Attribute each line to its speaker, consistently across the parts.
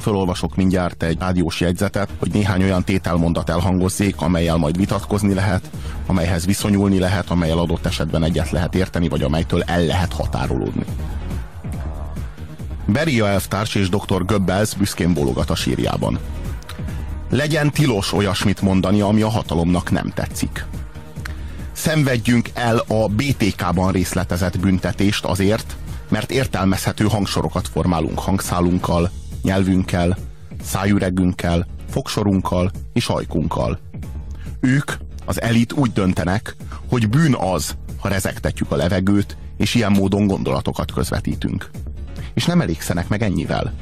Speaker 1: Fölolvasok mindjárt egy rádiós jegyzetet, hogy néhány olyan tételmondat elhangozzék, amelyel majd vitatkozni lehet, amelyhez viszonyulni lehet, amelyel adott esetben egyet lehet érteni, vagy amelytől el lehet határolódni. Beria elvtárs és dr. Goebbels büszkén bólogat a sírjában. Legyen tilos olyasmit mondani, ami a hatalomnak nem tetszik. Szenvedjünk el a BTK-ban részletezett büntetést azért, mert értelmezhető hangsorokat formálunk hangszálunkkal, nyelvünkkel, szájüregünkkel, fogsorunkkal és ajkunkkal. Ők, az elit úgy döntenek, hogy bűn az, ha rezegtetjük a levegőt, és ilyen módon gondolatokat közvetítünk. És nem elégszenek meg ennyivel.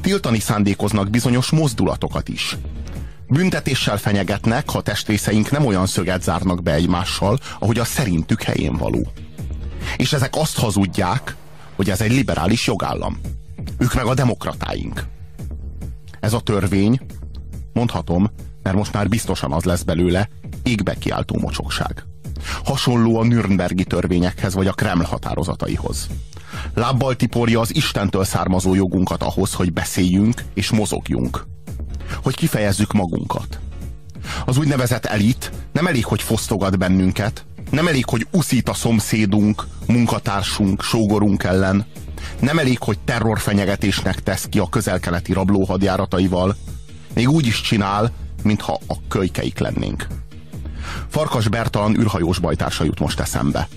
Speaker 1: Tiltani szándékoznak bizonyos mozdulatokat is. Büntetéssel fenyegetnek, ha testrészeink nem olyan szöget zárnak be egymással, ahogy a szerintük helyén való. És ezek azt hazudják, hogy ez egy liberális jogállam. Ők meg a demokratáink. Ez a törvény, mondhatom, mert most már biztosan az lesz belőle, égbe kiáltó mocsokság. Hasonló a Nürnbergi törvényekhez vagy a Kreml határozataihoz. Lábbal tiporja az Istentől származó jogunkat ahhoz, hogy beszéljünk és mozogjunk. Hogy kifejezzük magunkat. Az úgynevezett elit nem elég, hogy fosztogat bennünket, nem elég, hogy uszít a szomszédunk, munkatársunk, sógorunk ellen, nem elég, hogy terrorfenyegetésnek tesz ki a közelkeleti rablóhadjárataival, még úgy is csinál, mintha a kölykeik lennénk. Farkas Bertalan űrhajós bajtársa jut most eszembe.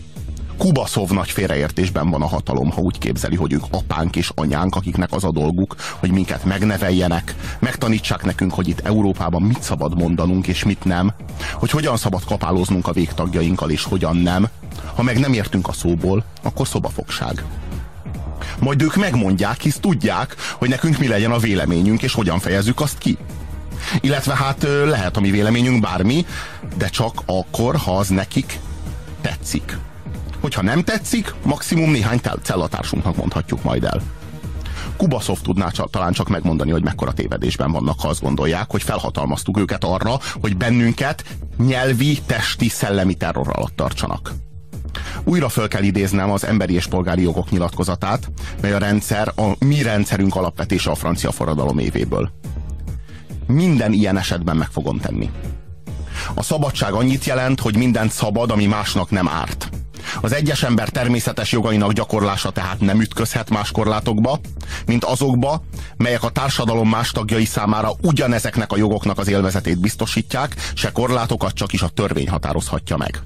Speaker 1: Kubaszov nagy félreértésben van a hatalom, ha úgy képzeli, hogy ők apánk és anyánk, akiknek az a dolguk, hogy minket megneveljenek, megtanítsák nekünk, hogy itt Európában mit szabad mondanunk és mit nem, hogy hogyan szabad kapáloznunk a végtagjainkkal és hogyan nem. Ha meg nem értünk a szóból, akkor szobafogság. Majd ők megmondják, hisz tudják, hogy nekünk mi legyen a véleményünk, és hogyan fejezzük azt ki. Illetve hát lehet a mi véleményünk bármi, de csak akkor, ha az nekik tetszik. Hogyha nem tetszik, maximum néhány cellatársunknak mondhatjuk majd el. Kubaszov tudná talán csak megmondani, hogy mekkora tévedésben vannak, ha azt gondolják, hogy felhatalmaztuk őket arra, hogy bennünket nyelvi, testi, szellemi terror alatt tartsanak. Újra föl kell idéznem az emberi és polgári jogok nyilatkozatát, mely a rendszer, a mi rendszerünk alapvetése a francia forradalom évéből. Minden ilyen esetben meg fogom tenni. A szabadság annyit jelent, hogy mindent szabad, ami másnak nem árt. Az egyes ember természetes jogainak gyakorlása tehát nem ütközhet más korlátokba, mint azokba, melyek a társadalom más tagjai számára ugyanezeknek a jogoknak az élvezetét biztosítják, se korlátokat csak is a törvény határozhatja meg.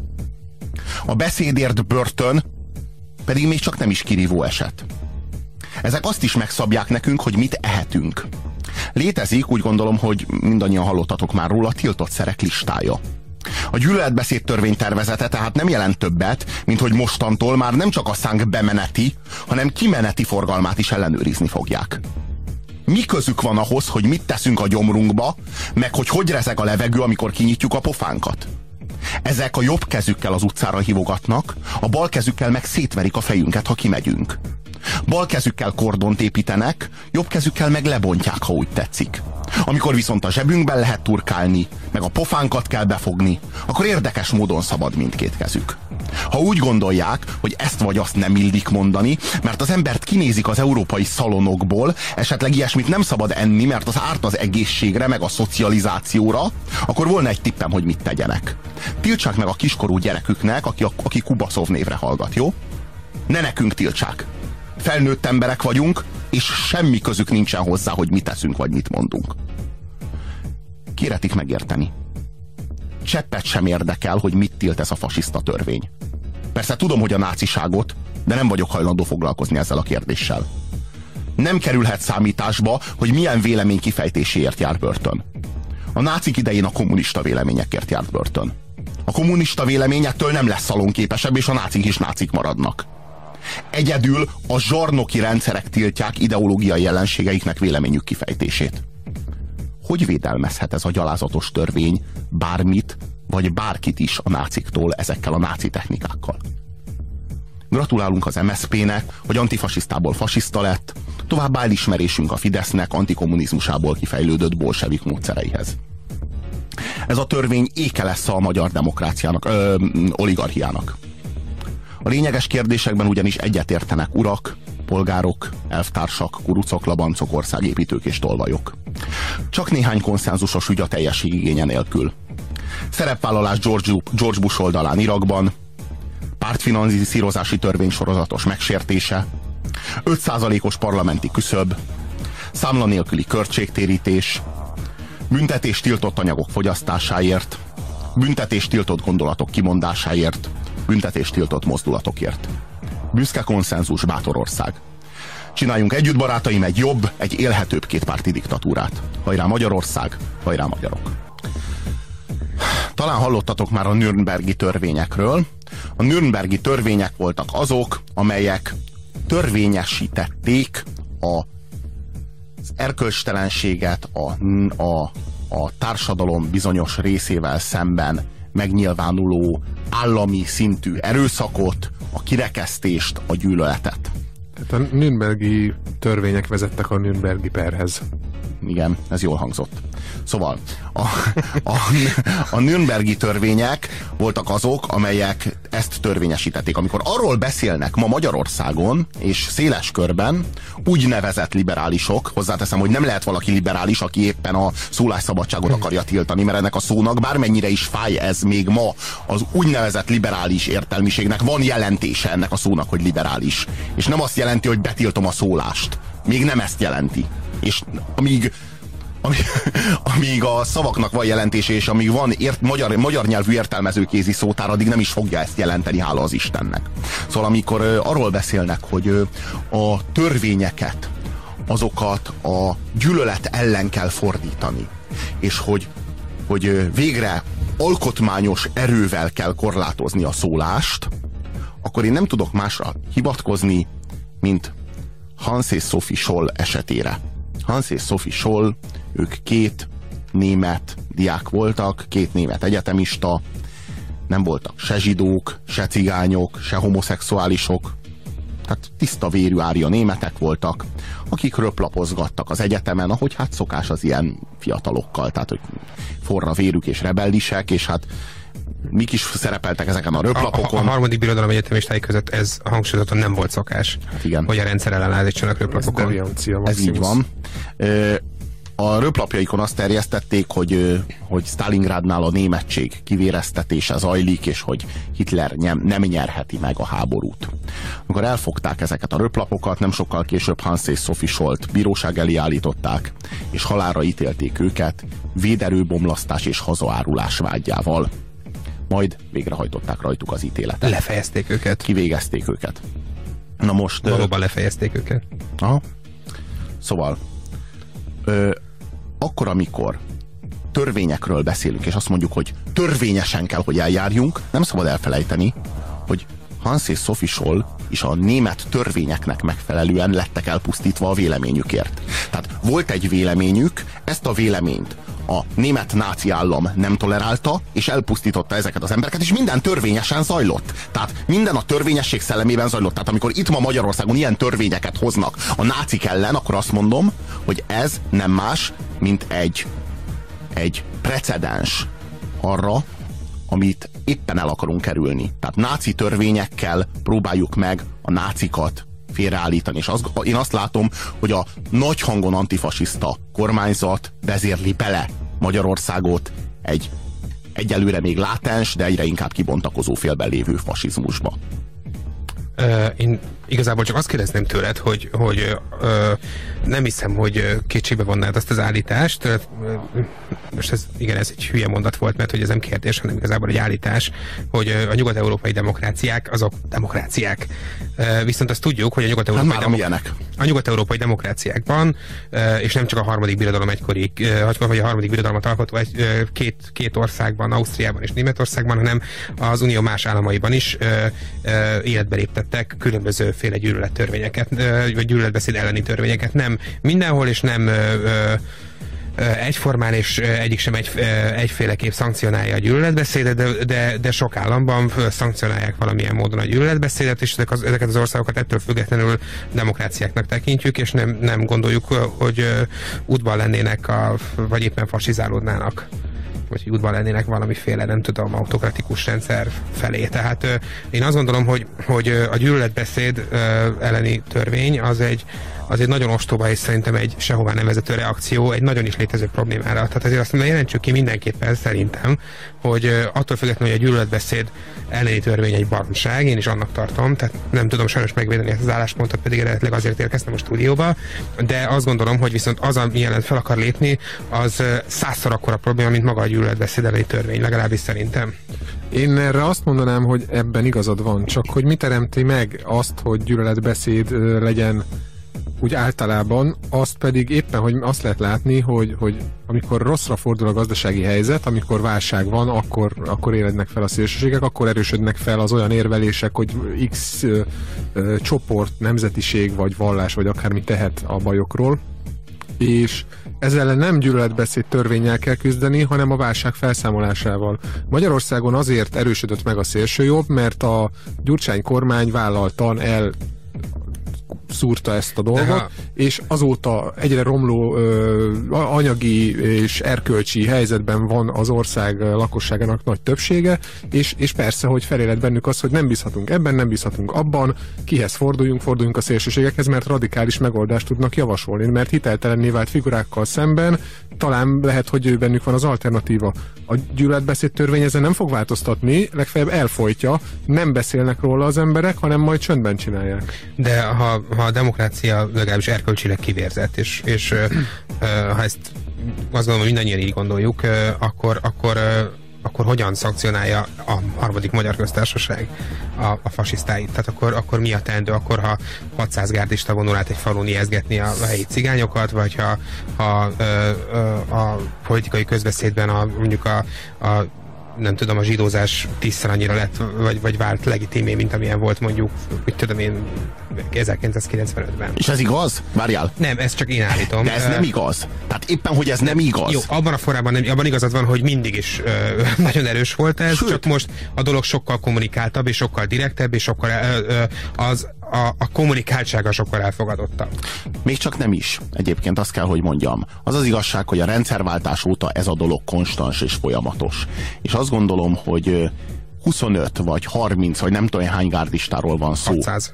Speaker 1: A beszédért börtön pedig még csak nem is kirívó eset. Ezek azt is megszabják nekünk, hogy mit ehetünk. Létezik, úgy gondolom, hogy mindannyian hallottatok már róla, tiltott szerek listája. A gyűlöletbeszéd törvény tervezete tehát nem jelent többet, mint hogy mostantól már nem csak a szánk bemeneti, hanem kimeneti forgalmát is ellenőrizni fogják. Mi közük van ahhoz, hogy mit teszünk a gyomrunkba, meg hogy hogy rezeg a levegő, amikor kinyitjuk a pofánkat? Ezek a jobb kezükkel az utcára hívogatnak, a bal kezükkel meg szétverik a fejünket, ha kimegyünk. Bal kezükkel kordont építenek, jobb kezükkel meg lebontják, ha úgy tetszik. Amikor viszont a zsebünkben lehet turkálni, meg a pofánkat kell befogni, akkor érdekes módon szabad mindkét kezük. Ha úgy gondolják, hogy ezt vagy azt nem illik mondani, mert az embert kinézik az európai szalonokból, esetleg ilyesmit nem szabad enni, mert az árt az egészségre, meg a szocializációra, akkor volna egy tippem, hogy mit tegyenek. Tiltsák meg a kiskorú gyereküknek, aki, aki Kubaszov névre hallgat, jó? Ne nekünk tiltsák. Felnőtt emberek vagyunk, és semmi közük nincsen hozzá, hogy mit teszünk, vagy mit mondunk. Kéretik megérteni. Cseppet sem érdekel, hogy mit tilt ez a fasiszta törvény. Persze tudom, hogy a náciságot, de nem vagyok hajlandó foglalkozni ezzel a kérdéssel. Nem kerülhet számításba, hogy milyen vélemény kifejtéséért jár börtön. A nácik idején a kommunista véleményekért járt börtön. A kommunista véleményettől nem lesz szalonképesebb, és a nácik is nácik maradnak. Egyedül a zsarnoki rendszerek tiltják ideológiai jelenségeiknek véleményük kifejtését. Hogy védelmezhet ez a gyalázatos törvény bármit, vagy bárkit is a náciktól ezekkel a náci technikákkal? Gratulálunk az MSZP-nek, hogy antifasisztából fasiszta lett, továbbá elismerésünk a Fidesznek antikommunizmusából kifejlődött bolsevik módszereihez. Ez a törvény éke lesz a magyar demokráciának, ö, oligarchiának. A lényeges kérdésekben ugyanis egyetértenek urak, állampolgárok, elvtársak, kurucok, labancok, országépítők és tolvajok. Csak néhány konszenzusos ügy a teljesség igénye nélkül. Szerepvállalás George, George Bush oldalán Irakban, pártfinanszírozási törvény sorozatos megsértése, 5%-os parlamenti küszöb, számla nélküli költségtérítés, büntetés tiltott anyagok fogyasztásáért, büntetés tiltott gondolatok kimondásáért, büntetés tiltott mozdulatokért. Büszke konszenzus, bátor ország. Csináljunk együtt, barátaim, egy jobb, egy élhetőbb kétpárti diktatúrát. Hajrá Magyarország, hajrá magyarok! Talán hallottatok már a Nürnbergi törvényekről. A Nürnbergi törvények voltak azok, amelyek törvényesítették a, az erkölcstelenséget a, a, a társadalom bizonyos részével szemben megnyilvánuló állami szintű erőszakot, a kirekesztést, a gyűlöletet.
Speaker 2: Tehát a Nürnbergi törvények vezettek a Nürnbergi perhez.
Speaker 1: Igen, ez jól hangzott. Szóval a, a, a Nürnbergi törvények voltak azok, amelyek ezt törvényesítették. Amikor arról beszélnek ma Magyarországon és széles körben úgynevezett liberálisok, hozzáteszem, hogy nem lehet valaki liberális, aki éppen a szólásszabadságot akarja tiltani, mert ennek a szónak bármennyire is fáj ez még ma, az úgynevezett liberális értelmiségnek van jelentése ennek a szónak, hogy liberális. És nem azt jelenti, hogy betiltom a szólást. Még nem ezt jelenti. És amíg amíg, amíg a szavaknak van jelentése, és amíg van ért, magyar, magyar nyelvű értelmezőkézi szótár, addig nem is fogja ezt jelenteni, hála az Istennek. Szóval amikor arról beszélnek, hogy a törvényeket, azokat a gyűlölet ellen kell fordítani, és hogy, hogy végre alkotmányos erővel kell korlátozni a szólást, akkor én nem tudok másra hivatkozni, mint Hans és Sophie Scholl esetére. Hans és Sophie Scholl, ők két német diák voltak, két német egyetemista, nem voltak se zsidók, se cigányok, se homoszexuálisok, tehát tiszta vérű ária németek voltak, akik röplapozgattak az egyetemen, ahogy hát szokás az ilyen fiatalokkal, tehát hogy forra vérük és rebellisek, és hát mik is szerepeltek ezeken a röplapokon.
Speaker 3: A, a, a harmadik birodalom egyetemistái között ez hangsúlyozottan nem volt szokás,
Speaker 1: hát igen.
Speaker 3: hogy a rendszer ellen állítsanak röplapokon.
Speaker 2: Ez,
Speaker 1: ez így van. A röplapjaikon azt terjesztették, hogy, hogy Stalingrádnál a németség kivéreztetése zajlik, és hogy Hitler nem, nem nyerheti meg a háborút. Amikor elfogták ezeket a röplapokat, nem sokkal később Hans és Sophie Scholt bíróság elé állították, és halálra ítélték őket véderőbomlasztás és hazaárulás vágyával majd végrehajtották rajtuk az ítéletet.
Speaker 3: Lefejezték őket.
Speaker 1: Kivégezték őket. Na most...
Speaker 3: Valóban ö... lefejezték őket.
Speaker 1: Aha. Szóval, ö, akkor, amikor törvényekről beszélünk, és azt mondjuk, hogy törvényesen kell, hogy eljárjunk, nem szabad elfelejteni, hogy Hans és Sophie Scholl is a német törvényeknek megfelelően lettek elpusztítva a véleményükért. Tehát volt egy véleményük, ezt a véleményt a német náci állam nem tolerálta, és elpusztította ezeket az embereket, és minden törvényesen zajlott. Tehát minden a törvényesség szellemében zajlott. Tehát amikor itt ma Magyarországon ilyen törvényeket hoznak a nácik ellen, akkor azt mondom, hogy ez nem más, mint egy, egy precedens arra, amit éppen el akarunk kerülni. Tehát náci törvényekkel próbáljuk meg a nácikat félreállítani. És az, én azt látom, hogy a nagy hangon antifasiszta kormányzat vezérli bele Magyarországot egy egyelőre még látens, de egyre inkább kibontakozó félben lévő fasizmusba.
Speaker 3: Én igazából csak azt kérdezném tőled, hogy, hogy ö, nem hiszem, hogy kétségbe vonnád azt az állítást. Most ez, igen, ez egy hülye mondat volt, mert hogy ez nem kérdés, hanem igazából egy állítás, hogy a nyugat-európai demokráciák, azok demokráciák. Viszont azt tudjuk, hogy a nyugat-európai,
Speaker 1: hát demok-
Speaker 3: a nyugat-európai demokráciákban, és nem csak a harmadik birodalom egykori, vagy a harmadik birodalmat alkotó egy, két, két országban, Ausztriában és Németországban, hanem az unió más államaiban is életbe léptettek különböző féle gyűlölettörvényeket, vagy gyűlöletbeszéd elleni törvényeket. Nem mindenhol, és nem egyformán és egyik sem egy, egyféleképp szankcionálja a gyűlöletbeszédet, de, de, de sok államban szankcionálják valamilyen módon a gyűlöletbeszédet, és ezek az, ezeket az országokat ettől függetlenül demokráciáknak tekintjük, és nem, nem gondoljuk, hogy útban lennének, a, vagy éppen fasizálódnának. Vagy hogy útban lennének valamiféle, nem tudom, autokratikus rendszer felé. Tehát én azt gondolom, hogy, hogy a gyűlöletbeszéd elleni törvény az egy, az egy nagyon ostoba és szerintem egy sehová nem vezető reakció egy nagyon is létező problémára. Tehát azért azt jelentsük ki mindenképpen szerintem, hogy attól függetlenül, hogy a gyűlöletbeszéd elleni törvény egy baromság, én is annak tartom, tehát nem tudom sajnos megvédeni ezt az álláspontot, pedig eredetileg azért érkeztem a stúdióba, de azt gondolom, hogy viszont az, ami ellen fel akar lépni, az százszor akkora probléma, mint maga a gyűlöletbeszéd elleni törvény, legalábbis szerintem.
Speaker 2: Én erre azt mondanám, hogy ebben igazad van, csak hogy mi teremti meg azt, hogy gyűlöletbeszéd legyen úgy általában, azt pedig éppen, hogy azt lehet látni, hogy, hogy amikor rosszra fordul a gazdasági helyzet, amikor válság van, akkor, akkor élednek fel a szélsőségek, akkor erősödnek fel az olyan érvelések, hogy X ö, ö, csoport, nemzetiség, vagy vallás, vagy akármi tehet a bajokról, és ezzel nem gyűlöletbeszéd törvényel kell küzdeni, hanem a válság felszámolásával. Magyarországon azért erősödött meg a szélsőjobb, mert a Gyurcsány kormány vállaltan el szúrta ezt a dolgot, és azóta egyre romló ö, anyagi és erkölcsi helyzetben van az ország lakosságának nagy többsége, és, és persze, hogy felélet bennük az, hogy nem bízhatunk ebben, nem bízhatunk abban, kihez forduljunk, forduljunk a szélsőségekhez, mert radikális megoldást tudnak javasolni, mert hiteltelenné vált figurákkal szemben talán lehet, hogy ő bennük van az alternatíva. A gyűlöletbeszéd törvény ezen nem fog változtatni, legfeljebb elfolytja, nem beszélnek róla az emberek, hanem majd csöndben csinálják.
Speaker 3: De ha, ha a demokrácia legalábbis erkölcsileg kivérzett, és, és ha ezt azt gondolom, hogy mindannyian így gondoljuk, akkor, akkor akkor hogyan szankcionálja a harmadik magyar köztársaság a, a fasisztáit? Tehát akkor, akkor mi a teendő? Akkor, ha 600 gárdista vonul át egy falun ijeszgetni a, a helyi cigányokat, vagy ha, ha ö, ö, a politikai közbeszédben a, mondjuk a, a nem tudom, a zsidózás tízszer annyira lett, vagy, vagy vált legitimé, mint amilyen volt mondjuk, úgy tudom én, 1995-ben.
Speaker 1: És ez igaz? Várjál.
Speaker 3: Nem, ezt csak én állítom.
Speaker 1: De ez nem igaz. Tehát éppen, hogy ez nem igaz.
Speaker 3: Jó, abban a formában nem, abban igazad van, hogy mindig is ö, nagyon erős volt ez,
Speaker 1: Sőt.
Speaker 3: csak most a dolog sokkal kommunikáltabb, és sokkal direktebb, és sokkal ö, ö, az a, a kommunikáltsága sokkal elfogadottabb.
Speaker 1: Még csak nem is. Egyébként azt kell, hogy mondjam. Az az igazság, hogy a rendszerváltás óta ez a dolog konstans és folyamatos. És azt gondolom, hogy ö, 25 vagy 30 vagy nem tudom hány gárdistáról van szó.
Speaker 3: 600.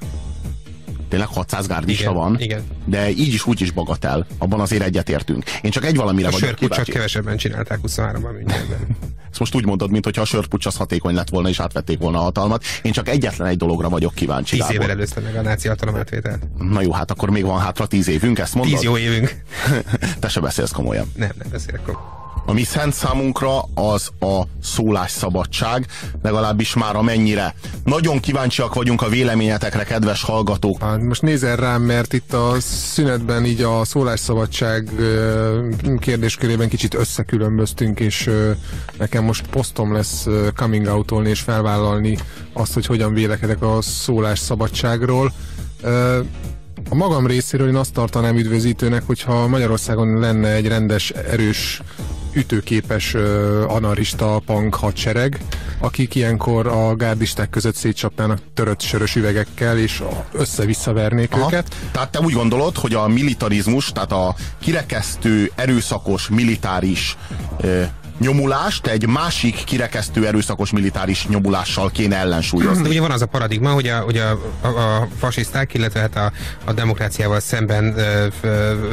Speaker 1: Tényleg 600 gárdista van?
Speaker 3: igen.
Speaker 1: De így is úgy is bagatel. Abban azért egyetértünk. Én csak egy valamire
Speaker 3: A
Speaker 1: vagyok kíváncsi.
Speaker 3: kevesebben csinálták 23-ban mindenben.
Speaker 1: Ezt most úgy mondod, mintha a sörpucs az hatékony lett volna és átvették volna a hatalmat. Én csak egyetlen egy dologra vagyok kíváncsi.
Speaker 3: Tíz évvel előzte meg a náci hatalomátvételt.
Speaker 1: Na jó, hát akkor még van hátra tíz évünk, ezt mondod?
Speaker 3: Tíz jó évünk.
Speaker 1: Te se beszélsz komolyan.
Speaker 3: Nem, nem beszélek akkor.
Speaker 1: A mi szent számunkra az a szólásszabadság, legalábbis már amennyire. Nagyon kíváncsiak vagyunk a véleményetekre, kedves hallgatók.
Speaker 2: Hát most nézel rám, mert itt a szünetben így a szólásszabadság kérdéskörében kicsit összekülönböztünk, és nekem most posztom lesz coming out és felvállalni azt, hogy hogyan vélekedek a szólásszabadságról. A magam részéről én azt tartanám üdvözítőnek, hogyha Magyarországon lenne egy rendes, erős ütőképes anarista punk hadsereg, akik ilyenkor a gárdisták között szétcsapnának törött sörös üvegekkel, és a- össze-visszavernék
Speaker 1: Aha.
Speaker 2: őket.
Speaker 1: Tehát te úgy gondolod, hogy a militarizmus, tehát a kirekesztő, erőszakos, militáris ö, nyomulást egy másik kirekesztő, erőszakos, militáris nyomulással kéne ellensúlyozni.
Speaker 3: De ugye van az a paradigma, hogy a, hogy a, a, a fasiszták, illetve hát a, a demokráciával szemben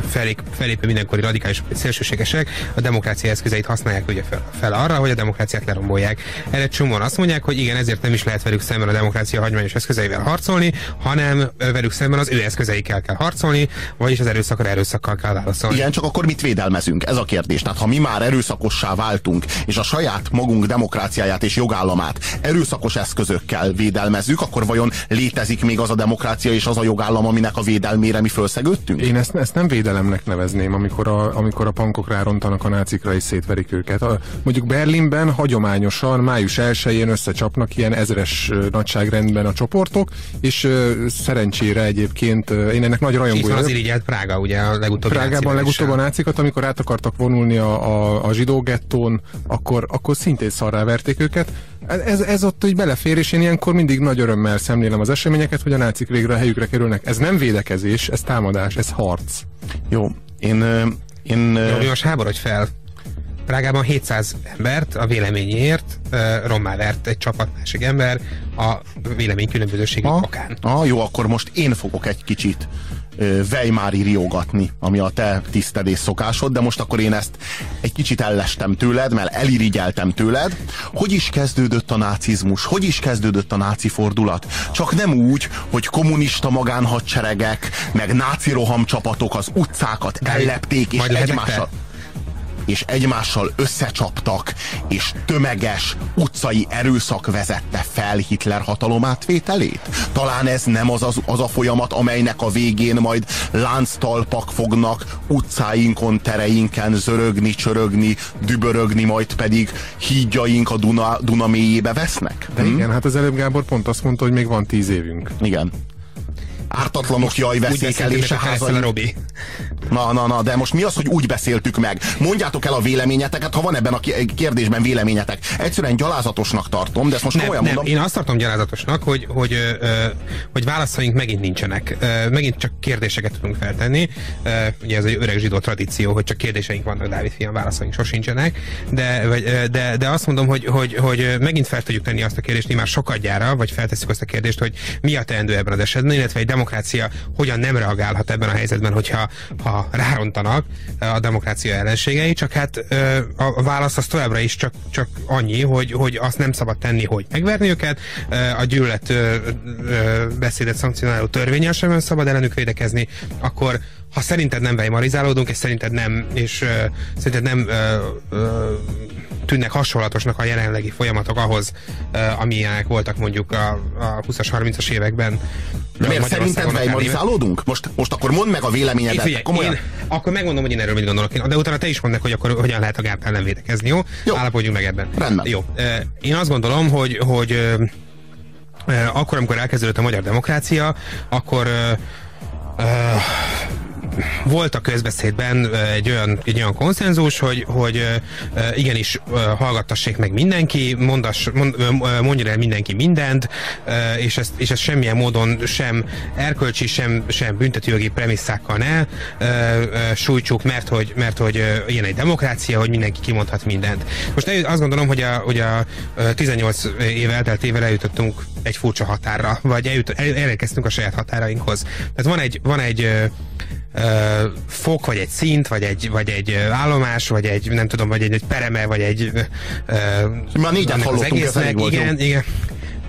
Speaker 3: felép, felépő mindenkori radikális szélsőségesek a demokrácia eszközeit használják ugye fel, fel arra, hogy a demokráciát lerombolják. Erre csomóan azt mondják, hogy igen, ezért nem is lehet velük szemben a demokrácia hagyományos eszközeivel harcolni, hanem velük szemben az ő eszközeikkel kell harcolni, vagyis az erőszakra erőszakkal kell válaszolni.
Speaker 1: Igen, csak akkor mit védelmezünk? Ez a kérdés. Tehát ha mi már erőszakossá váltunk, és a saját magunk demokráciáját és jogállamát erőszakos eszközökkel védelmezzük, akkor vajon létezik még az a demokrácia és az a jogállam, aminek a védelmére mi fölszegődtünk?
Speaker 2: Én ezt, ezt nem védelemnek nevezném, amikor a, amikor a pankok rárontanak a nácikra és szétverik őket. A, mondjuk Berlinben hagyományosan május 1-én összecsapnak ilyen ezres nagyságrendben a csoportok, és ö, szerencsére egyébként ö, én ennek nagy
Speaker 3: És itt van az irigyelt Prága, ugye a legutóbbi
Speaker 2: Prágában legutóbb a nácikat, amikor át akartak vonulni a, a, a zsidó gettón, akkor, akkor szintén szarrá verték őket. Ez, ez ott úgy belefér, és én ilyenkor mindig nagy örömmel szemlélem az eseményeket, hogy a nácik végre a helyükre kerülnek. Ez nem védekezés, ez támadás, ez harc.
Speaker 1: Jó, én, én,
Speaker 3: Jó, most háborodj fel. Prágában 700 embert a véleményért rommá vert egy csapat másik ember a vélemény különbözőségi okán.
Speaker 1: Ah, jó, akkor most én fogok egy kicsit Weimári riogatni, ami a te tisztedés szokásod, de most akkor én ezt egy kicsit ellestem tőled, mert elirigyeltem tőled. Hogy is kezdődött a nácizmus? Hogy is kezdődött a náci fordulat? Csak nem úgy, hogy kommunista magánhadseregek, meg náci rohamcsapatok az utcákat ellepték, és egymással és egymással összecsaptak, és tömeges utcai erőszak vezette fel Hitler hatalomátvételét? Talán ez nem az, az, az a folyamat, amelynek a végén majd lánctalpak fognak utcáinkon, tereinken zörögni, csörögni, dübörögni, majd pedig hídjaink a Duna, Duna mélyébe vesznek?
Speaker 2: De hm? igen, hát az előbb Gábor pont azt mondta, hogy még van tíz évünk.
Speaker 1: Igen ártatlanok jaj veszélykelése házai. Robi. Na, na, na, de most mi az, hogy úgy beszéltük meg? Mondjátok el a véleményeteket, ha van ebben a kérdésben véleményetek. Egyszerűen gyalázatosnak tartom, de ezt most nem, komolyan
Speaker 3: nem,
Speaker 1: mondom.
Speaker 3: Én azt tartom gyalázatosnak, hogy, hogy, ö, hogy válaszaink megint nincsenek. Ö, megint csak kérdéseket tudunk feltenni. Ö, ugye ez egy öreg zsidó tradíció, hogy csak kérdéseink vannak, Dávid fiam, válaszaink sosincsenek. De, vagy, de, de azt mondom, hogy, hogy, hogy megint fel tudjuk tenni azt a kérdést, mi már sokadjára, vagy feltesszük azt a kérdést, hogy mi a teendő ebben az esetben, illetve egy demokrácia hogyan nem reagálhat ebben a helyzetben, hogyha ha rárontanak a demokrácia ellenségei, csak hát a válasz az továbbra is csak, csak annyi, hogy, hogy azt nem szabad tenni, hogy megverni őket, a gyűlölet beszédet szankcionáló törvényel sem szabad ellenük védekezni, akkor ha szerinted nem vejmarizálódunk, és szerinted nem, és uh, szerinted nem uh, uh, tűnnek hasonlatosnak a jelenlegi folyamatok ahhoz, uh, amilyenek voltak mondjuk a, a 20-as, 30-as években.
Speaker 1: De miért szerinted vejmarizálódunk? Most, most akkor mondd meg a véleményedet. Figyelj, komolyan.
Speaker 3: Én, akkor megmondom, hogy én erről mit gondolok. De utána te is mondd meg, hogy akkor hogyan lehet a gáp ellen védekezni, jó? jó? Állapodjunk meg ebben.
Speaker 1: Rendben.
Speaker 3: Jó. Én azt gondolom, hogy, hogy akkor, amikor elkezdődött a magyar demokrácia, akkor volt a közbeszédben egy olyan, egy olyan konszenzus, hogy, hogy igenis hallgattassék meg mindenki, mondass, mond, mondja el mindenki mindent, és ezt, és ezt semmilyen módon sem erkölcsi, sem, sem büntetőjogi premisszákkal ne sújtsuk, mert hogy, mert hogy ilyen egy demokrácia, hogy mindenki kimondhat mindent. Most azt gondolom, hogy a, hogy a 18 év elteltével eljutottunk egy furcsa határra, vagy eljut, elérkeztünk a saját határainkhoz. Tehát van egy, van egy fok, vagy egy szint, vagy egy, vagy egy állomás, vagy egy, nem tudom, vagy egy, egy pereme, vagy egy...
Speaker 1: Már négyet hallottunk, volt,
Speaker 3: igen, igen.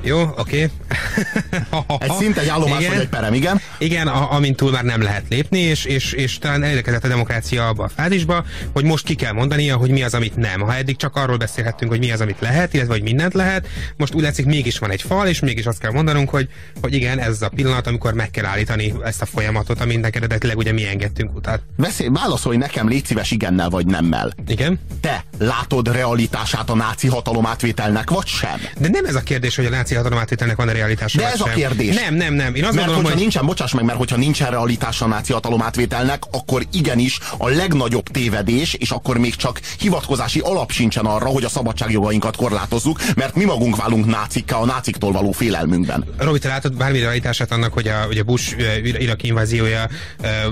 Speaker 3: Jó, oké.
Speaker 1: Okay. egy szint, egy állomás igen, vagy egy perem, igen.
Speaker 3: Igen, a, amint túl már nem lehet lépni, és, és, és talán elérkezett a demokrácia abba a fázisba, hogy most ki kell mondania, hogy mi az, amit nem. Ha eddig csak arról beszélhettünk, hogy mi az, amit lehet, illetve hogy mindent lehet, most úgy látszik, mégis van egy fal, és mégis azt kell mondanunk, hogy, hogy igen, ez a pillanat, amikor meg kell állítani ezt a folyamatot, aminek eredetileg ugye mi engedtünk utat.
Speaker 1: Beszél, válaszolj nekem, légy szíves igennel vagy nemmel.
Speaker 3: Igen.
Speaker 1: Te látod realitását a náci hatalomátvételnek, vagy sem?
Speaker 3: De nem ez a kérdés, hogy a náci hatalomátvételnek van a realitása.
Speaker 1: De ez sem. a kérdés.
Speaker 3: Nem, nem, nem.
Speaker 1: Én azt mert gondolom, hogyha hogy... nincsen, bocsáss meg, mert hogyha nincsen realitása a náci hatalomátvételnek, akkor igenis a legnagyobb tévedés, és akkor még csak hivatkozási alap sincsen arra, hogy a szabadságjogainkat korlátozzuk, mert mi magunk válunk nácikká a náciktól való félelmünkben.
Speaker 3: Robi, te látod bármi realitását annak, hogy a, hogy a Bush iraki inváziója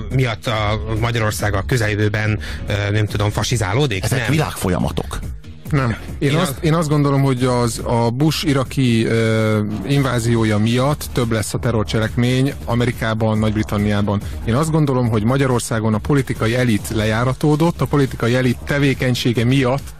Speaker 3: miatt a Magyarország a közeljövőben nem tudom, fasizálódik?
Speaker 1: Ezek
Speaker 3: nem.
Speaker 1: világfolyamatok.
Speaker 2: Nem. Én, én, azt, az... én azt gondolom, hogy az a Bush iraki uh, inváziója miatt több lesz a terrorcselekmény Amerikában, Nagy-Britanniában. Én azt gondolom, hogy Magyarországon a politikai elit lejáratódott, a politikai elit tevékenysége miatt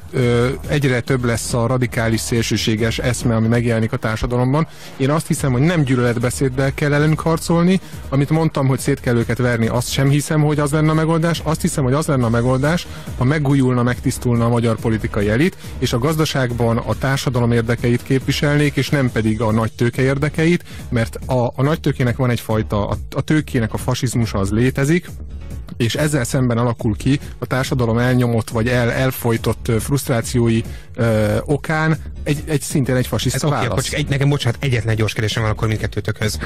Speaker 2: egyre több lesz a radikális szélsőséges eszme, ami megjelenik a társadalomban. Én azt hiszem, hogy nem gyűlöletbeszéddel kell ellenük harcolni. Amit mondtam, hogy szét kell őket verni, azt sem hiszem, hogy az lenne a megoldás. Azt hiszem, hogy az lenne a megoldás, ha megújulna, megtisztulna a magyar politikai elit, és a gazdaságban a társadalom érdekeit képviselnék, és nem pedig a nagy tőke érdekeit, mert a, a nagy tőkének van egyfajta, a, a tőkének a fasizmusa az létezik, és ezzel szemben alakul ki a társadalom elnyomott vagy el, elfolytott frusztrációi ö, okán egy, egy szintén egy fasiszta válasz.
Speaker 3: Okay, egy, nekem bocsánat, egyetlen gyors kérdésem van akkor mindkettőtökhöz.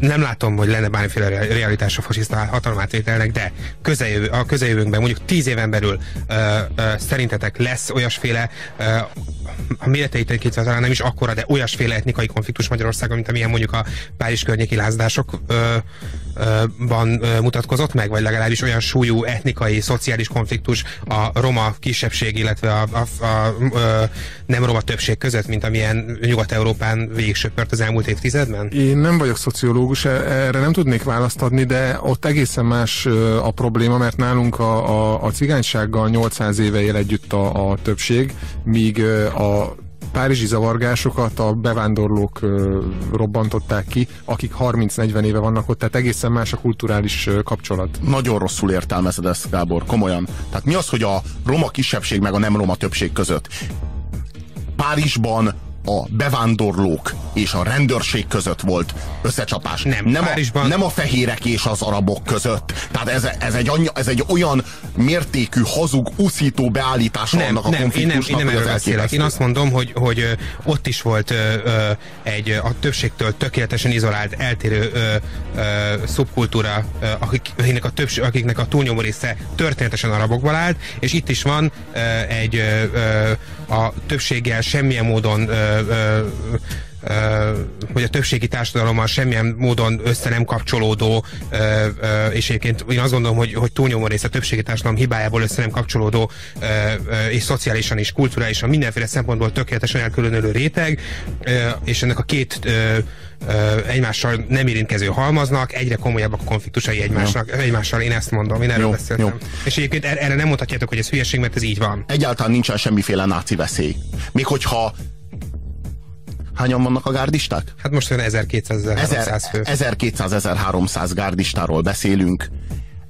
Speaker 3: Nem látom, hogy lenne bármiféle realitás a fasiszta hatalomátvételnek, de közeljövő, a közeljövőnkben, mondjuk tíz éven belül ö, ö, szerintetek lesz olyasféle ö, a méreteit egy talán nem is akkora, de olyasféle etnikai konfliktus Magyarországon, mint amilyen mondjuk a Párizs környéki lázadásokban mutatkozott meg, vagy legalábbis olyan súlyú etnikai, szociális konfliktus a roma kisebbség, illetve a, a, a, a nem roma többség között, mint amilyen Nyugat-Európán végig söpört az elmúlt évtizedben?
Speaker 2: Én nem vagyok szociológus, e- erre nem tudnék választ adni, de ott egészen más a probléma, mert nálunk a, a, a cigánysággal 800 éve él együtt a, a többség, míg a párizsi zavargásokat a bevándorlók ö, robbantották ki, akik 30-40 éve vannak ott, tehát egészen más a kulturális ö, kapcsolat.
Speaker 1: Nagyon rosszul értelmezed ezt, Gábor, komolyan. Tehát mi az, hogy a roma kisebbség meg a nem roma többség között? Párizsban a bevándorlók és a rendőrség között volt összecsapás.
Speaker 3: Nem,
Speaker 1: nem,
Speaker 3: Párizsban...
Speaker 1: a, nem a fehérek és az arabok között. Tehát ez, ez, egy, any, ez egy olyan mértékű, hazug, uszító beállítása
Speaker 3: nem,
Speaker 1: annak a
Speaker 3: nem,
Speaker 1: konfliktusnak,
Speaker 3: én nem, én nem
Speaker 1: hogy az
Speaker 3: beszélek. Én azt mondom, hogy, hogy ott is volt ö, ö, egy a többségtől tökéletesen izolált, eltérő ö, ö, szubkultúra, ö, akik, akiknek, a többség, akiknek a túlnyomó része történetesen arabokból állt, és itt is van ö, egy ö, a többséggel semmilyen módon ö, hogy a többségi társadalommal semmilyen módon össze nem kapcsolódó, és egyébként én azt gondolom, hogy, hogy túlnyomó része a többségi társadalom hibájából össze nem kapcsolódó, és szociálisan és kulturálisan mindenféle szempontból tökéletesen elkülönülő réteg, és ennek a két egymással nem érintkező halmaznak, egyre komolyabbak a konfliktusai egymásnak, ja. egymással, én ezt mondom, én erről jó, beszéltem. Jó. És egyébként er-, erre nem mondhatjátok, hogy ez hülyeség, mert ez így van.
Speaker 1: Egyáltalán nincsen semmiféle náci veszély. Még hogyha Hányan vannak a gárdisták?
Speaker 3: Hát most olyan 1200-1300 fő.
Speaker 1: 1200-1300 gárdistáról beszélünk.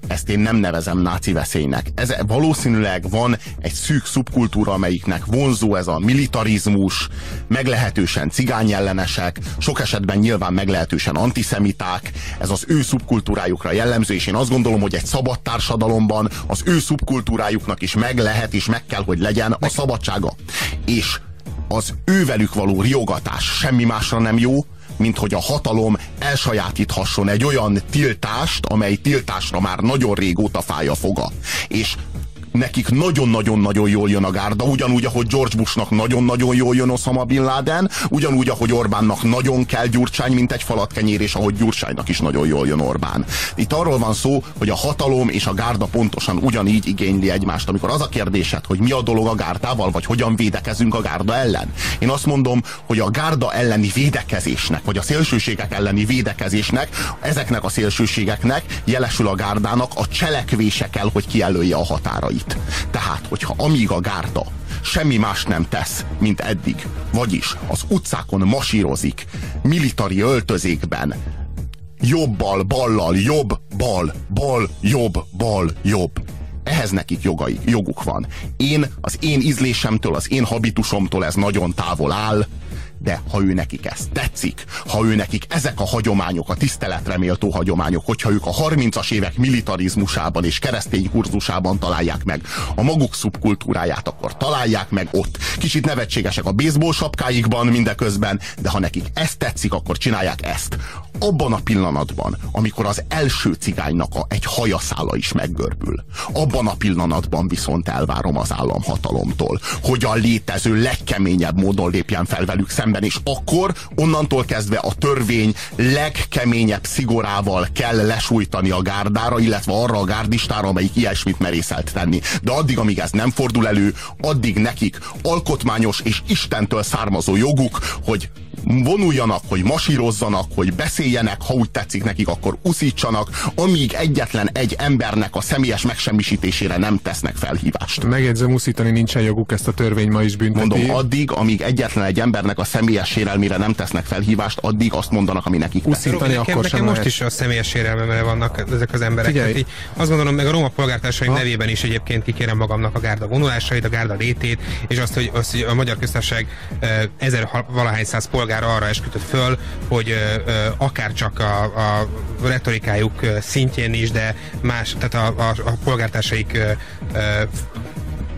Speaker 1: Ezt én nem nevezem náci veszélynek. Ez valószínűleg van egy szűk szubkultúra, amelyiknek vonzó ez a militarizmus, meglehetősen cigányellenesek, sok esetben nyilván meglehetősen antiszemiták, ez az ő szubkultúrájukra jellemző, és én azt gondolom, hogy egy szabad társadalomban az ő szubkultúrájuknak is meg lehet, és meg kell, hogy legyen a szabadsága. És az ővelük való riogatás semmi másra nem jó, mint hogy a hatalom elsajátíthasson egy olyan tiltást, amely tiltásra már nagyon régóta fáj a foga. És nekik nagyon-nagyon-nagyon jól jön a gárda, ugyanúgy, ahogy George Bushnak nagyon-nagyon jól jön Osama Bin Laden, ugyanúgy, ahogy Orbánnak nagyon kell Gyurcsány, mint egy falatkenyér, és ahogy Gyurcsánynak is nagyon jól jön Orbán. Itt arról van szó, hogy a hatalom és a gárda pontosan ugyanígy igényli egymást. Amikor az a kérdésed, hogy mi a dolog a gárdával, vagy hogyan védekezünk a gárda ellen. Én azt mondom, hogy a gárda elleni védekezésnek, vagy a szélsőségek elleni védekezésnek, ezeknek a szélsőségeknek jelesül a gárdának a cselekvése kell, hogy kijelölje a határait itt. Tehát, hogyha amíg a gárda semmi más nem tesz, mint eddig, vagyis az utcákon masírozik, militari öltözékben, jobbal, ballal, jobb, bal, bal, jobb, bal, jobb. Ehhez nekik jogai, joguk van. Én, az én ízlésemtől, az én habitusomtól ez nagyon távol áll, de ha ő nekik ez tetszik, ha ő nekik ezek a hagyományok, a tiszteletre méltó hagyományok, hogyha ők a 30-as évek militarizmusában és keresztény kurzusában találják meg a maguk szubkultúráját, akkor találják meg ott. Kicsit nevetségesek a baseball sapkáikban mindeközben, de ha nekik ez tetszik, akkor csinálják ezt. Abban a pillanatban, amikor az első cigánynak a, egy hajaszála is meggörbül, abban a pillanatban viszont elvárom az államhatalomtól, hogy a létező legkeményebb módon lépjen fel velük szemben szemben, és akkor onnantól kezdve a törvény legkeményebb szigorával kell lesújtani a gárdára, illetve arra a gárdistára, amelyik ilyesmit merészelt tenni. De addig, amíg ez nem fordul elő, addig nekik alkotmányos és Istentől származó joguk, hogy vonuljanak, hogy masírozzanak, hogy beszéljenek, ha úgy tetszik nekik, akkor uszítsanak, amíg egyetlen egy embernek a személyes megsemmisítésére nem tesznek felhívást.
Speaker 2: Megjegyzem, uszítani nincsen joguk, ezt a törvény ma is bünteti.
Speaker 1: Mondom, addig, amíg egyetlen egy embernek a személyes sérelmére nem tesznek felhívást, addig azt mondanak, ami nekik
Speaker 3: Uszítani nekem, akkor nekem most is a személyes sérelmemre vannak ezek az emberek. Figyelj. így, azt gondolom, meg a roma polgártársaim ha. nevében is egyébként kikérem magamnak a gárda vonulásait, a gárda létét, és azt, hogy, azt, hogy a Magyar Köztársaság ezer valahány száz polgár arra esküdött föl, hogy akár csak a, a retorikájuk szintjén is, de más, tehát a, a, a polgártársaik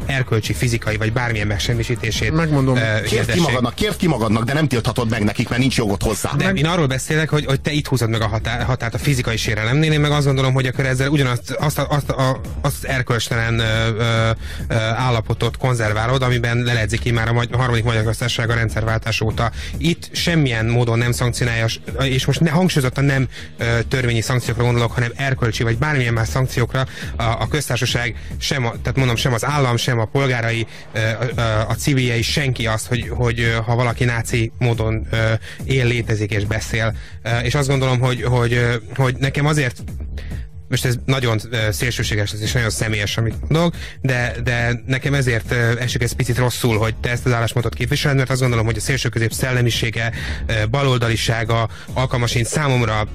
Speaker 3: erkölcsi, fizikai vagy bármilyen megsemmisítését
Speaker 2: Megmondom.
Speaker 3: ö,
Speaker 1: Kérd ki magadnak, kérd ki magadnak, de nem tilthatod meg nekik, mert nincs jogod hozzá.
Speaker 3: Nem, én arról beszélek, hogy, hogy te itt húzod meg a határ, határt a fizikai sérelemnél, én meg azt gondolom, hogy akkor ezzel ugyanazt azt, azt, a, azt az erkölcstelen ö, ö, ö, állapotot konzerválod, amiben leledzik már a, magy- a harmadik magyar köztársaság a rendszerváltás óta. Itt semmilyen módon nem szankcionálja, és most ne, hangsúlyozottan nem ö, törvényi szankciókra gondolok, hanem erkölcsi vagy bármilyen más szankciókra a, a köztársaság sem, a, tehát mondom, sem az állam, sem a polgárai, a civiljei, senki azt, hogy, hogy ha valaki náci módon él, létezik és beszél. És azt gondolom, hogy, hogy, hogy nekem azért most ez nagyon szélsőséges lesz, és nagyon személyes, amit mondok, de, de nekem ezért esik ez picit rosszul, hogy te ezt az álláspontot képviseled, mert azt gondolom, hogy a szélsőközép szellemisége, baloldalisága, alkalmasint számomra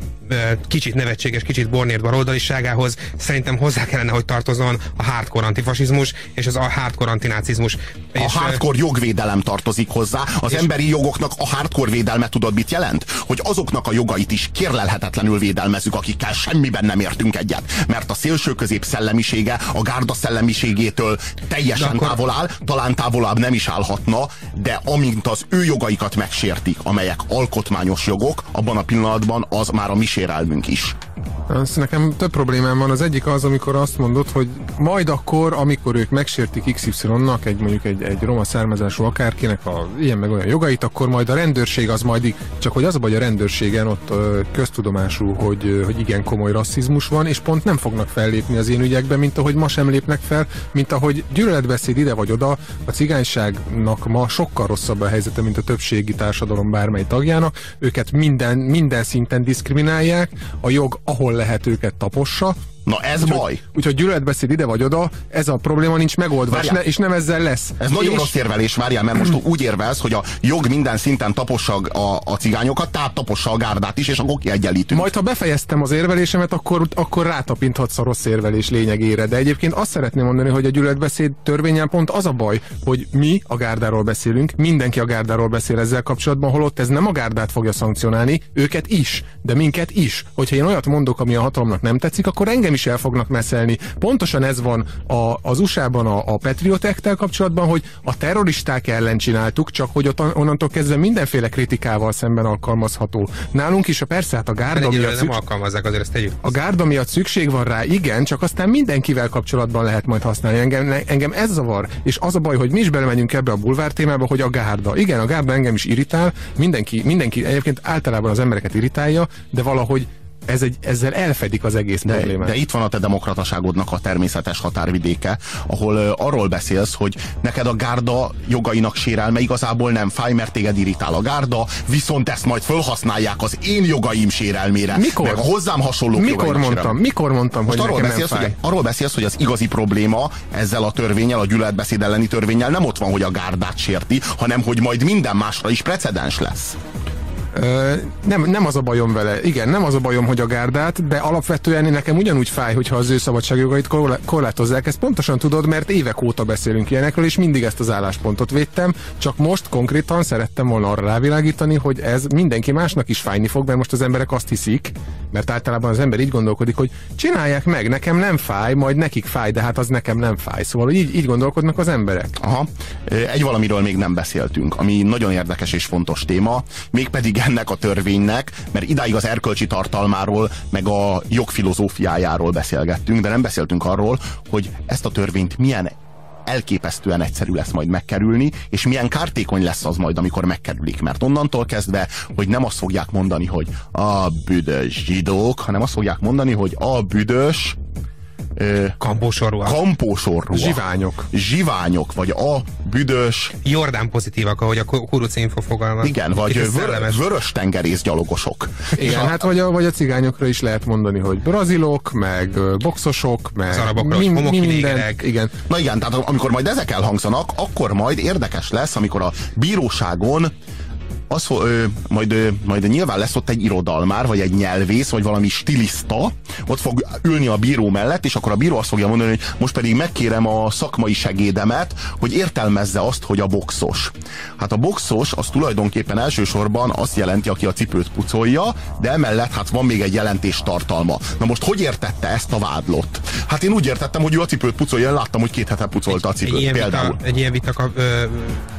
Speaker 3: kicsit nevetséges, kicsit bornért baloldaliságához szerintem hozzá kellene, hogy tartozzon a hardcore antifasizmus és az a hardcore antinácizmus.
Speaker 1: A
Speaker 3: és,
Speaker 1: hardcore jogvédelem tartozik hozzá. Az emberi jogoknak a hardcore védelme tudod mit jelent? Hogy azoknak a jogait is kérlelhetetlenül védelmezzük, akikkel semmiben nem értünk egyet. Mert a szélső közép szellemisége a gárda szellemiségétől teljesen
Speaker 3: akkor-
Speaker 1: távol áll, talán távolabb nem is állhatna, de amint az ő jogaikat megsértik, amelyek alkotmányos jogok, abban a pillanatban az már a mi sérelmünk is.
Speaker 2: Az nekem több problémám van. Az egyik az, amikor azt mondod, hogy majd akkor, amikor ők megsértik XY-nak, egy mondjuk egy, egy roma származású akárkinek a ilyen meg olyan jogait, akkor majd a rendőrség az majd, csak hogy az a baj a rendőrségen ott köztudomású, hogy, hogy igen komoly rasszizmus van, és pont nem fognak fellépni az én ügyekben, mint ahogy ma sem lépnek fel, mint ahogy gyűlöletbeszéd ide vagy oda, a cigányságnak ma sokkal rosszabb a helyzete, mint a többségi társadalom bármely tagjának. Őket minden, minden szinten diszkriminálják, a jog, ahol lehet őket tapossa,
Speaker 1: Na ez baj.
Speaker 2: Úgyhogy gyűlöletbeszéd ide vagy oda, ez a probléma nincs megoldva, és, ne, és nem ezzel lesz.
Speaker 1: Ez nagyon
Speaker 2: és,
Speaker 1: rossz érvelés, várjál, mert most úgy érvelsz, hogy a jog minden szinten tapossa a, a cigányokat, tehát tapossa a gárdát is, és akkor kiegyenlítünk.
Speaker 2: Majd, ha befejeztem az érvelésemet, akkor, akkor rátapinthatsz a rossz érvelés lényegére. De egyébként azt szeretném mondani, hogy a gyűlöletbeszéd törvényen pont az a baj, hogy mi a gárdáról beszélünk, mindenki a gárdáról beszél ezzel kapcsolatban, holott ez nem a gárdát fogja szankcionálni, őket is, de minket is. Hogyha én olyat mondok, ami a hatalomnak nem tetszik, akkor engem is el fognak messzelni. Pontosan ez van a, az USA-ban a, a Patriot Act-tel kapcsolatban, hogy a terroristák ellen csináltuk, csak hogy ott onnantól kezdve mindenféle kritikával szemben alkalmazható. Nálunk is a persze hát a gárda miatt
Speaker 3: nem
Speaker 2: szükség,
Speaker 3: alkalmazzák, azért ezt tegyük.
Speaker 2: a gárda miatt szükség van rá, igen, csak aztán mindenkivel kapcsolatban lehet majd használni. Engem, engem ez zavar, és az a baj, hogy mi is belemegyünk ebbe a bulvár témába, hogy a gárda. Igen, a gárda engem is irritál, mindenki, mindenki egyébként általában az embereket irritálja, de valahogy ez egy, ezzel elfedik az egész
Speaker 1: De,
Speaker 2: problémát.
Speaker 1: de itt van a te demokrataságodnak a természetes határvidéke, ahol ö, arról beszélsz, hogy neked a gárda jogainak sérelme igazából nem fáj, mert téged irritál a gárda, viszont ezt majd felhasználják az én jogaim sérelmére.
Speaker 2: Mikor?
Speaker 1: Meg a hozzám hasonló
Speaker 2: Mikor mondtam, mikor mondtam,
Speaker 1: Most
Speaker 2: hogy
Speaker 1: arról
Speaker 2: nekem nem
Speaker 1: beszélsz,
Speaker 2: fáj?
Speaker 1: hogy, arról beszélsz, hogy az igazi probléma ezzel a törvényel, a gyűlöletbeszéd elleni törvényel nem ott van, hogy a gárdát sérti, hanem hogy majd minden másra is precedens lesz.
Speaker 2: Nem, nem az a bajom vele. Igen, nem az a bajom, hogy a gárdát, de alapvetően nekem ugyanúgy fáj, hogyha az ő szabadságjogait korlá- korlátozzák. Ezt pontosan tudod, mert évek óta beszélünk ilyenekről, és mindig ezt az álláspontot védtem. Csak most konkrétan szerettem volna arra rávilágítani, hogy ez mindenki másnak is fájni fog, mert most az emberek azt hiszik, mert általában az ember így gondolkodik, hogy csinálják meg, nekem nem fáj, majd nekik fáj, de hát az nekem nem fáj. Szóval így, így gondolkodnak az emberek.
Speaker 1: Aha. Egy valamiről még nem beszéltünk, ami nagyon érdekes és fontos téma, mégpedig ennek a törvénynek, mert idáig az erkölcsi tartalmáról, meg a jogfilozófiájáról beszélgettünk, de nem beszéltünk arról, hogy ezt a törvényt milyen elképesztően egyszerű lesz majd megkerülni, és milyen kártékony lesz az majd, amikor megkerülik. Mert onnantól kezdve, hogy nem azt fogják mondani, hogy a büdös zsidók, hanem azt fogják mondani, hogy a büdös
Speaker 3: Kampósorúak.
Speaker 1: kampósorúak.
Speaker 2: Zsiványok.
Speaker 1: Zsiványok, vagy a büdös,
Speaker 3: Jordán pozitívak, ahogy a Kuruc Info fogalmaz.
Speaker 1: igen, vagy vör, vörös tengerész gyalogosok.
Speaker 2: Igen, hát vagy a, vagy a cigányokra is lehet mondani, hogy brazilok, meg boxosok, meg
Speaker 3: Az arabokra, hogy homokinégerek.
Speaker 2: Igen.
Speaker 1: Na igen, tehát amikor majd ezek elhangzanak, akkor majd érdekes lesz, amikor a bíróságon az, ö, majd, ö, majd nyilván lesz ott egy irodalmár, vagy egy nyelvész, vagy valami stiliszta, ott fog ülni a bíró mellett, és akkor a bíró azt fogja mondani, hogy most pedig megkérem a szakmai segédemet, hogy értelmezze azt, hogy a boxos. Hát a boxos az tulajdonképpen elsősorban azt jelenti, aki a cipőt pucolja, de emellett hát van még egy jelentés tartalma. Na most hogy értette ezt a vádlott? Hát én úgy értettem, hogy ő a cipőt pucolja, láttam, hogy két hete pucolta a cipőt.
Speaker 3: Egy ilyen
Speaker 1: például.
Speaker 3: vita, egy ilyen vita ö,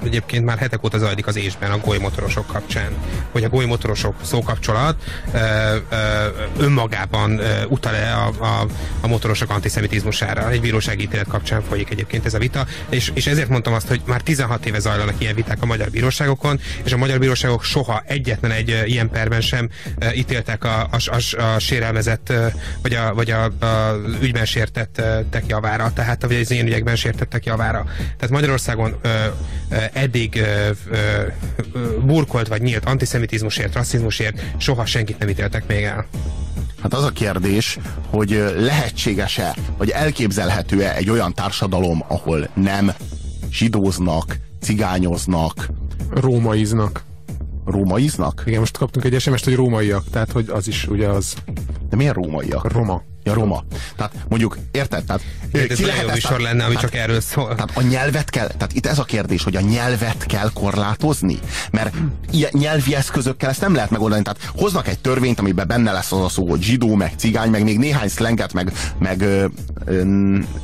Speaker 3: egyébként már hetek óta zajlik az ésben a golymotorosok kapcsán, hogy a golymotorosok szókapcsolat ö, ö, önmagában utal-e a, a, a motorosok antiszemitizmusára. Egy bírósági ítélet kapcsán folyik egyébként ez a vita, és, és ezért mondtam azt, hogy már 16 éve zajlanak ilyen viták a magyar bíróságokon, és a magyar bíróságok soha egyetlen egy ilyen perben sem ítéltek a, a, a, a sérelmezett, vagy a, vagy a, a ügyben sértettek javára, tehát vagy az ilyen ügyekben sértettek javára. Tehát Magyarországon ö, eddig ö, ö, ö, burkolt vagy nyílt antiszemitizmusért, rasszizmusért soha senkit nem ítéltek még el.
Speaker 1: Hát az a kérdés, hogy lehetséges-e, vagy elképzelhető-e egy olyan társadalom, ahol nem zsidóznak, cigányoznak,
Speaker 2: Rómaiznak.
Speaker 1: rómaiznak?
Speaker 2: Igen, most kaptunk egy SMS-t, hogy rómaiak, tehát hogy az is ugye az
Speaker 1: De miért rómaiak?
Speaker 2: roma.
Speaker 1: Ja, roma. Tehát mondjuk, érted? Tehát, ö,
Speaker 3: Ez nagyon jó
Speaker 1: ezt-
Speaker 3: műsor lenne, ami
Speaker 1: hát,
Speaker 3: csak erről szól.
Speaker 1: Tehát a nyelvet kell, tehát itt ez a kérdés, hogy a nyelvet kell korlátozni, mert ilyen nyelvi eszközökkel ezt nem lehet megoldani. Tehát hoznak egy törvényt, amiben benne lesz az a szó, hogy zsidó, meg cigány, meg még néhány szlenget, meg, meg ö, ö,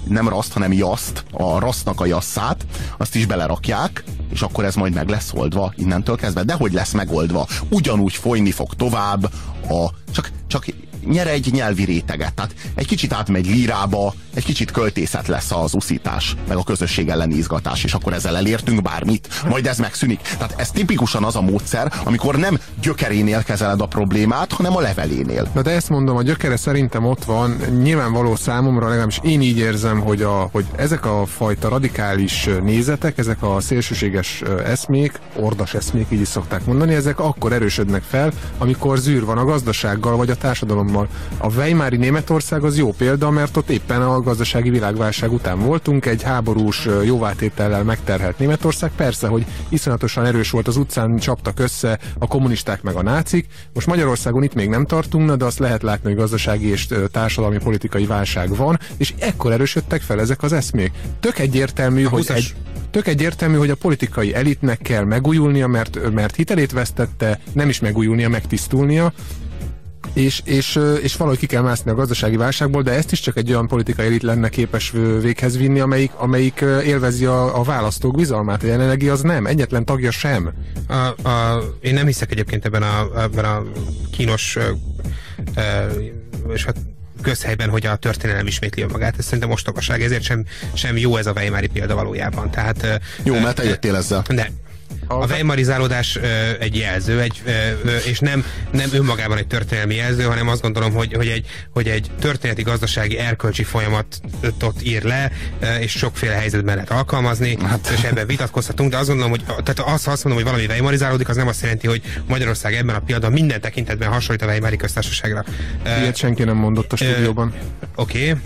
Speaker 1: nem raszt, hanem jaszt, a rasznak a jasszát, azt is belerakják, és akkor ez majd meg lesz oldva innentől kezdve. De hogy lesz megoldva? Ugyanúgy folyni fog tovább a... Csak, csak nyer egy nyelvi réteget. Tehát egy kicsit átmegy lírába, egy kicsit költészet lesz az uszítás, meg a közösség elleni izgatás, és akkor ezzel elértünk bármit, majd ez megszűnik. Tehát ez tipikusan az a módszer, amikor nem gyökerénél kezeled a problémát, hanem a levelénél.
Speaker 2: Na de ezt mondom, a gyökere szerintem ott van. Nyilvánvaló számomra, legalábbis én így érzem, hogy, a, hogy ezek a fajta radikális nézetek, ezek a szélsőséges eszmék, ordas eszmék, így is szokták mondani, ezek akkor erősödnek fel, amikor zűr van a gazdasággal vagy a társadalommal. A Weimári Németország az jó példa, mert ott éppen a gazdasági világválság után voltunk, egy háborús jóvátétellel megterhelt Németország. Persze, hogy iszonyatosan erős volt az utcán, csaptak össze a kommunisták meg a nácik. Most Magyarországon itt még nem tartunk, na, de azt lehet látni, hogy gazdasági és társadalmi politikai válság van, és ekkor erősödtek fel ezek az eszmék. Tök egyértelmű, hogy
Speaker 3: 20-as
Speaker 2: egy, tök egyértelmű, hogy a politikai elitnek kell megújulnia, mert, mert hitelét vesztette, nem is megújulnia, megtisztulnia, és, és, és valahogy ki kell mászni a gazdasági válságból, de ezt is csak egy olyan politikai elit lenne képes véghez vinni, amelyik, amelyik élvezi a, a választók bizalmát. A jelenlegi az nem, egyetlen tagja sem.
Speaker 3: A, a, én nem hiszek egyébként ebben a, ebben a kínos ö, ö, és hát közhelyben, hogy a történelem ismétli önmagát. Ez szerintem ostobaság, ezért sem, sem jó ez a Weimári példa valójában. Tehát,
Speaker 1: Jó,
Speaker 3: ö,
Speaker 1: mert te jöttél ezzel.
Speaker 3: De a weimarizálódás egy jelző, egy, és nem, nem önmagában egy történelmi jelző, hanem azt gondolom, hogy, hogy, egy, hogy egy történeti, gazdasági, erkölcsi folyamatot ír le, és sokféle helyzetben lehet alkalmazni, hát. és ebben vitatkozhatunk, de azt gondolom, hogy tehát azt, azt mondom, hogy valami weimarizálódik, az nem azt jelenti, hogy Magyarország ebben a pillanatban minden tekintetben hasonlít a Weimari köztársaságra.
Speaker 2: Ilyet senki nem mondott a stúdióban.
Speaker 3: Oké, okay.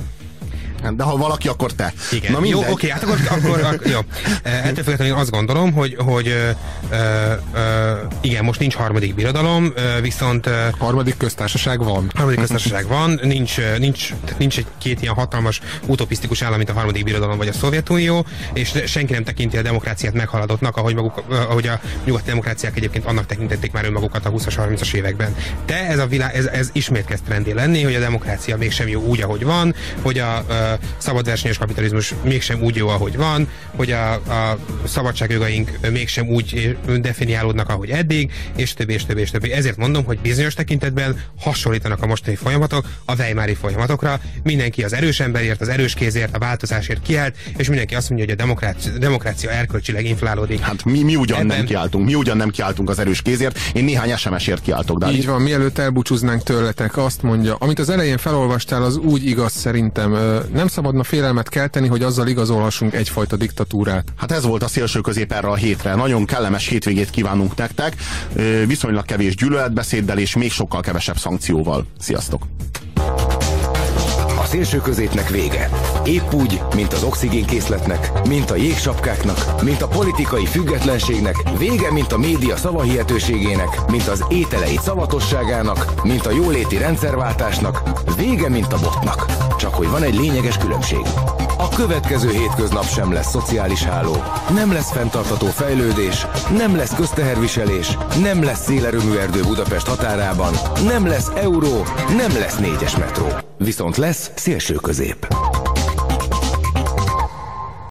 Speaker 1: De ha valaki, akkor te.
Speaker 3: Igen.
Speaker 1: Na
Speaker 3: jó, oké, hát akkor, akkor, akkor jó. Eh, Ettől függetlenül azt gondolom, hogy, hogy ö, ö, ö, igen, most nincs harmadik birodalom, viszont
Speaker 2: Harmadik köztársaság van.
Speaker 3: harmadik köztársaság van, nincs, nincs, nincs egy két ilyen hatalmas utopisztikus állam, mint a harmadik birodalom vagy a Szovjetunió, és senki nem tekinti a demokráciát meghaladottnak, ahogy, maguk, ahogy a nyugati demokráciák egyébként annak tekintették már önmagukat a 20-as, 30-as években. De ez a világ, ez, ez ismét kezd trendé lenni, hogy a demokrácia mégsem jó úgy, ahogy van, hogy a ö, szabadversenyes kapitalizmus mégsem úgy jó, ahogy van, hogy a, a szabadságjogaink mégsem úgy definiálódnak, ahogy eddig, és többi, és többi, és többi. Ezért mondom, hogy bizonyos tekintetben hasonlítanak a mostani folyamatok a Weimári folyamatokra. Mindenki az erős emberért, az erős kézért, a változásért kiállt, és mindenki azt mondja, hogy a demokrácia, demokrácia erkölcsileg inflálódik.
Speaker 1: Hát mi, mi ugyan
Speaker 3: Ebben-
Speaker 1: nem kiáltunk, mi ugyan nem kiáltunk az erős kézért, én néhány SMS-ért kiáltok, de
Speaker 2: Így van, mielőtt elbúcsúznánk tőletek, azt mondja, amit az elején felolvastál, az úgy igaz szerintem. Nem szabadna félelmet kelteni, hogy azzal igazolhassunk egyfajta diktatúrát.
Speaker 1: Hát ez volt a szélső közép erre a hétre. Nagyon kellemes hétvégét kívánunk nektek, viszonylag kevés gyűlöletbeszéddel és még sokkal kevesebb szankcióval. Sziasztok!
Speaker 4: Szélső középnek vége. Épp úgy, mint az oxigénkészletnek, mint a jégsapkáknak, mint a politikai függetlenségnek, vége, mint a média szavahihetőségének, mint az ételei szavatosságának, mint a jóléti rendszerváltásnak, vége, mint a botnak. Csak hogy van egy lényeges különbség. A következő hétköznap sem lesz szociális háló, nem lesz fenntartató fejlődés, nem lesz közteherviselés, nem lesz szélerőmű erdő Budapest határában, nem lesz euró, nem lesz négyes metró. Viszont lesz szélső közép.